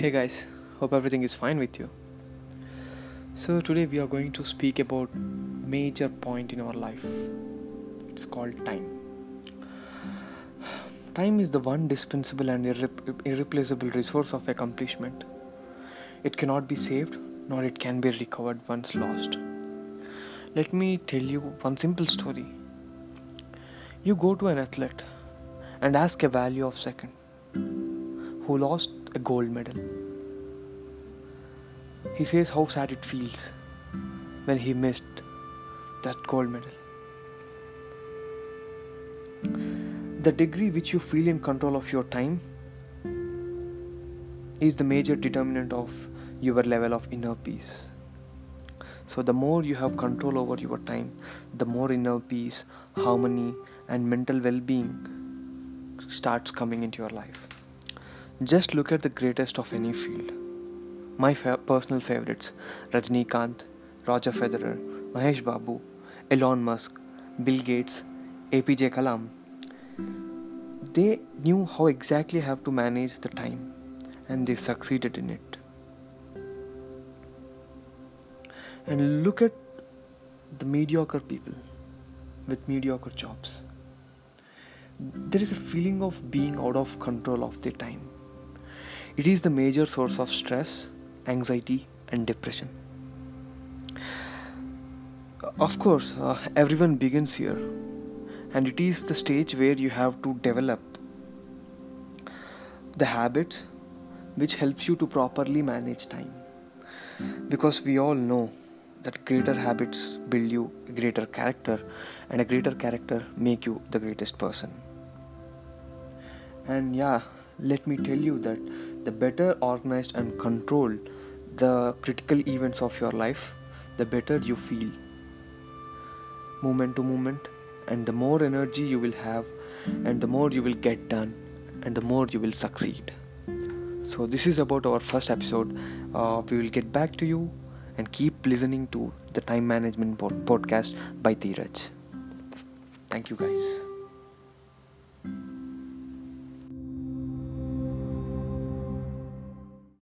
Hey guys, hope everything is fine with you. So today we are going to speak about major point in our life. It's called time. Time is the one dispensable and irre- irreplaceable resource of accomplishment. It cannot be saved nor it can be recovered once lost. Let me tell you one simple story. You go to an athlete and ask a value of second who lost a gold medal. He says how sad it feels when he missed that gold medal. The degree which you feel in control of your time is the major determinant of your level of inner peace. So, the more you have control over your time, the more inner peace, harmony, and mental well being starts coming into your life. Just look at the greatest of any field. My fa- personal favorites Rajnikant, Roger Federer, Mahesh Babu, Elon Musk, Bill Gates, APJ Kalam. They knew how exactly have to manage the time and they succeeded in it. And look at the mediocre people with mediocre jobs. There is a feeling of being out of control of their time it is the major source of stress, anxiety, and depression. Of course, uh, everyone begins here, and it is the stage where you have to develop the habits which helps you to properly manage time. Because we all know that greater habits build you a greater character, and a greater character make you the greatest person. And yeah, let me tell you that the better organized and controlled the critical events of your life, the better you feel moment to moment, and the more energy you will have, and the more you will get done, and the more you will succeed. So, this is about our first episode. Uh, we will get back to you and keep listening to the time management podcast by Dheeraj. Thank you, guys.